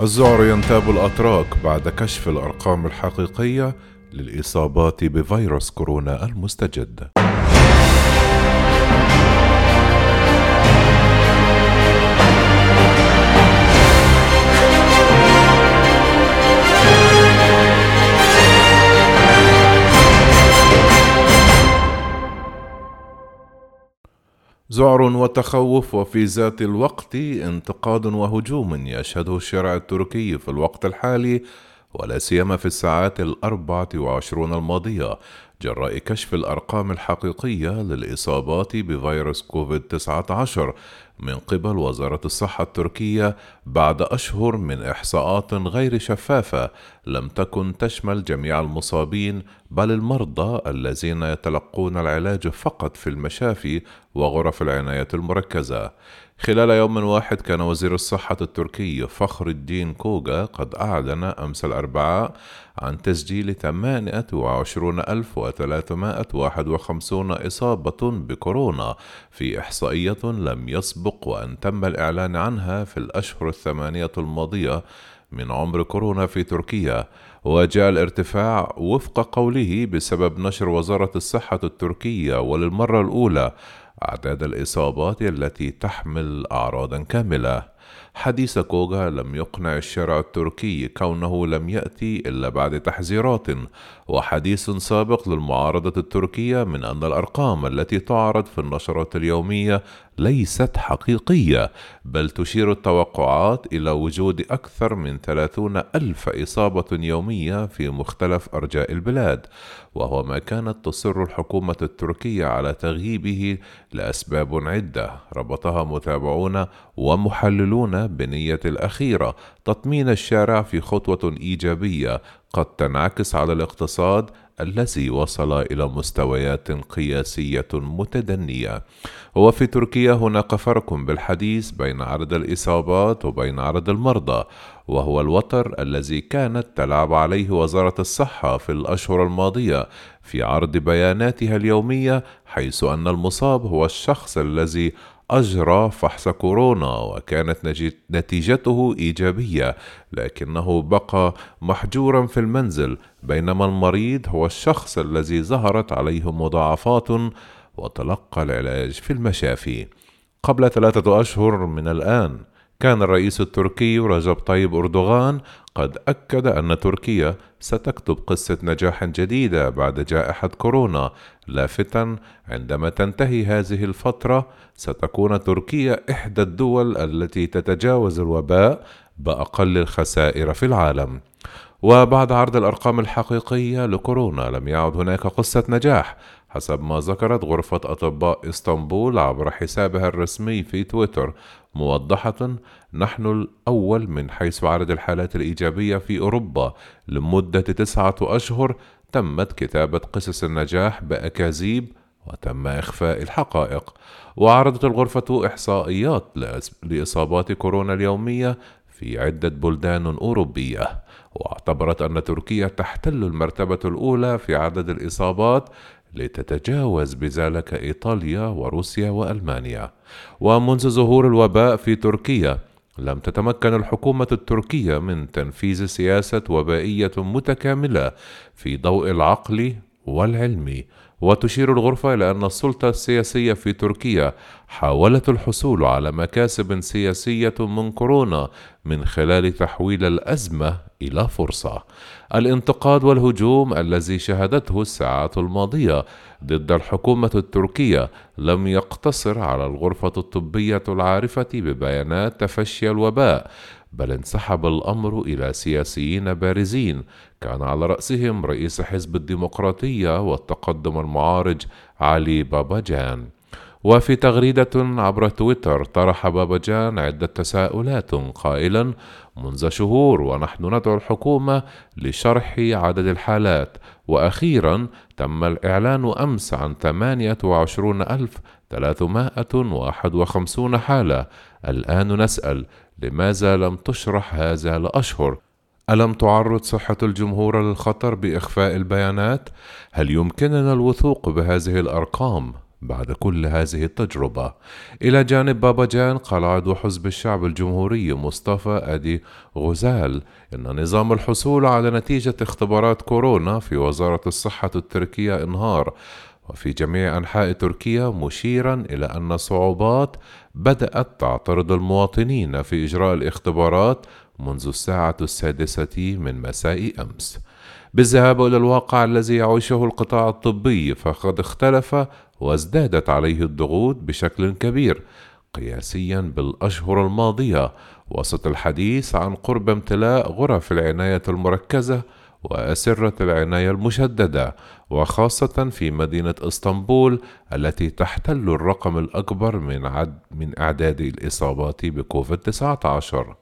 الذعر ينتاب الأتراك بعد كشف الأرقام الحقيقية للإصابات بفيروس كورونا المستجد. ذعر وتخوف وفي ذات الوقت انتقاد وهجوم يشهده الشارع التركي في الوقت الحالي ولا سيما في الساعات الأربعة وعشرون الماضية جراء كشف الأرقام الحقيقية للإصابات بفيروس كوفيد 19 من قبل وزارة الصحة التركية بعد أشهر من إحصاءات غير شفافة لم تكن تشمل جميع المصابين بل المرضى الذين يتلقون العلاج فقط في المشافي وغرف العناية المركزة. خلال يوم واحد كان وزير الصحة التركي فخر الدين كوغا قد أعلن أمس الأربعاء عن تسجيل 28351 إصابة بكورونا في إحصائية لم يسبق وأن تم الإعلان عنها في الأشهر الثمانية الماضية من عمر كورونا في تركيا وجاء الارتفاع وفق قوله بسبب نشر وزارة الصحة التركية وللمرة الأولى أعداد الإصابات التي تحمل أعراضا كاملة. حديث كوغا لم يقنع الشارع التركي كونه لم يأتي إلا بعد تحذيرات وحديث سابق للمعارضة التركية من أن الأرقام التي تعرض في النشرات اليومية ليست حقيقية بل تشير التوقعات إلى وجود أكثر من 30 ألف إصابة يومية في مختلف أرجاء البلاد وهو ما كانت تصر الحكومة التركية على تغييبه لأسباب عدة ربطها متابعون ومحللون بنية الأخيرة. تطمين الشارع في خطوة إيجابية. قد تنعكس على الاقتصاد الذي وصل إلى مستويات قياسية متدنية. وفي تركيا هناك فرق بالحديث بين عدد الإصابات وبين عدد المرضى وهو الوتر الذي كانت تلعب عليه وزارة الصحة في الأشهر الماضية في عرض بياناتها اليومية حيث أن المصاب هو الشخص الذي أجرى فحص كورونا وكانت نتيجته إيجابية لكنه بقى محجورا في المنزل بينما المريض هو الشخص الذي ظهرت عليه مضاعفات وتلقى العلاج في المشافي. قبل ثلاثة أشهر من الآن كان الرئيس التركي رجب طيب أردوغان قد أكد أن تركيا ستكتب قصة نجاح جديدة بعد جائحة كورونا لافتا عندما تنتهي هذه الفترة ستكون تركيا إحدى الدول التي تتجاوز الوباء بأقل الخسائر في العالم. وبعد عرض الأرقام الحقيقية لكورونا لم يعد هناك قصة نجاح. حسب ما ذكرت غرفة أطباء إسطنبول عبر حسابها الرسمي في تويتر موضحة نحن الأول من حيث عدد الحالات الإيجابية في أوروبا. لمدة تسعة أشهر تمت كتابة قصص النجاح بأكاذيب وتم إخفاء الحقائق. وعرضت الغرفة إحصائيات لإصابات كورونا اليومية في عدة بلدان أوروبية. واعتبرت أن تركيا تحتل المرتبة الأولى في عدد الإصابات لتتجاوز بذلك إيطاليا وروسيا وألمانيا. ومنذ ظهور الوباء في تركيا لم تتمكن الحكومة التركية من تنفيذ سياسة وبائية متكاملة في ضوء العقل والعلم. وتشير الغرفة إلى أن السلطة السياسية في تركيا حاولت الحصول على مكاسب سياسية من كورونا من خلال تحويل الأزمة إلى فرصة. الانتقاد والهجوم الذي شهدته الساعات الماضية ضد الحكومة التركية لم يقتصر على الغرفة الطبية العارفة ببيانات تفشي الوباء بل انسحب الأمر إلى سياسيين بارزين. كان على رأسهم رئيس حزب الديمقراطية والتقدم المعارج علي باباجان وفي تغريدة عبر تويتر طرح باباجان عدة تساؤلات قائلا منذ شهور ونحن ندعو الحكومة لشرح عدد الحالات. وأخيرا تم الإعلان أمس عن 28351 حالة الآن نسأل لماذا لم تشرح هذا لأشهر؟ ألم تعرض صحة الجمهور للخطر بإخفاء البيانات؟ هل يمكننا الوثوق بهذه الأرقام؟ بعد كل هذه التجربة إلى جانب بابا جان قال عضو حزب الشعب الجمهوري مصطفى أدي غزال إن نظام الحصول على نتيجة اختبارات كورونا في وزارة الصحة التركية إنهار وفي جميع أنحاء تركيا مشيرا إلى أن صعوبات بدأت تعترض المواطنين في إجراء الاختبارات منذ الساعة السادسة من مساء أمس. بالذهاب إلى الواقع الذي يعيشه القطاع الطبي فقد اختلف وازدادت عليه الضغوط بشكل كبير قياسيا بالأشهر الماضية وسط الحديث عن قرب امتلاء غرف العناية المركزة وأسرة العناية المشددة وخاصة في مدينة إسطنبول التي تحتل الرقم الأكبر من عد من أعداد الإصابات بكوفيد 19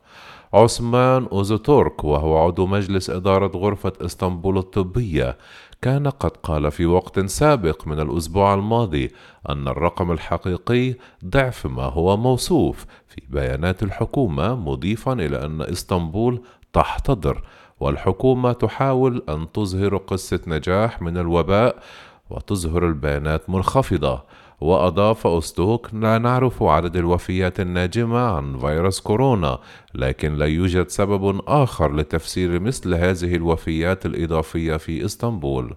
عثمان أوزوتورك وهو عضو مجلس إدارة غرفة إسطنبول الطبية كان قد قال في وقت سابق من الأسبوع الماضي أن الرقم الحقيقي ضعف ما هو موصوف في بيانات الحكومة مضيفا إلى أن إسطنبول تحتضر والحكومة تحاول أن تظهر قصة نجاح من الوباء وتظهر البيانات منخفضة. وأضاف أوستوك لا نعرف عدد الوفيات الناجمة عن فيروس كورونا لكن لا يوجد سبب آخر لتفسير مثل هذه الوفيات الإضافية في إسطنبول.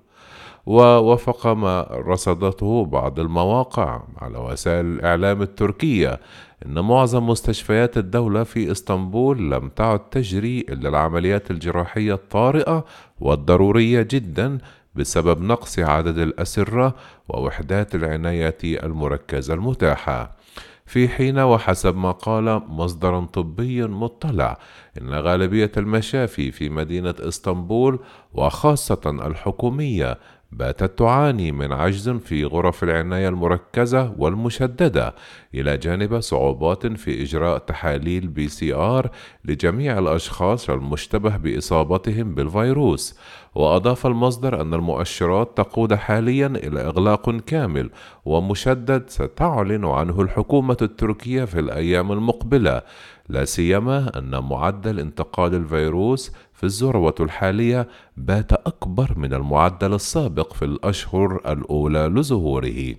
ووفق ما رصدته بعض المواقع على وسائل الإعلام التركية إن معظم مستشفيات الدولة في إسطنبول لم تعد تجري إلا العمليات الجراحية الطارئة والضرورية جدا بسبب نقص عدد الأسرة ووحدات العناية المركزة المتاحة. في حين وحسب ما قال مصدر طبي مطلع إن غالبية المشافي في مدينة إسطنبول وخاصة الحكومية باتت تعاني من عجز في غرف العناية المركزة والمشددة إلى جانب صعوبات في إجراء تحاليل PCR لجميع الأشخاص المشتبه بإصابتهم بالفيروس وأضاف المصدر أن المؤشرات تقود حاليا إلى إغلاق كامل ومشدد ستعلن عنه الحكومة التركية في الأيام المقبلة. لا سيما أن معدل انتقال الفيروس في الذروة الحالية بات أكبر من المعدل السابق في الأشهر الأولى لظهوره.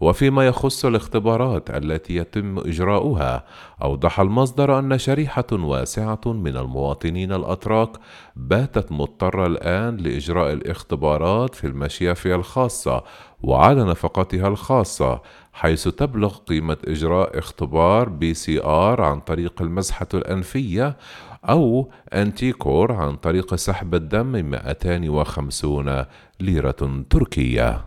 وفيما يخص الاختبارات التي يتم إجراؤها أوضح المصدر أن شريحة واسعة من المواطنين الأتراك باتت مضطره الآن لإجراء الاختبارات في المشافي الخاصة وعلى نفقتها الخاصة حيث تبلغ قيمة إجراء اختبار PCR عن طريق المسحة الأنفية أو أنتيكور عن طريق سحب الدم 250 ليرة تركية.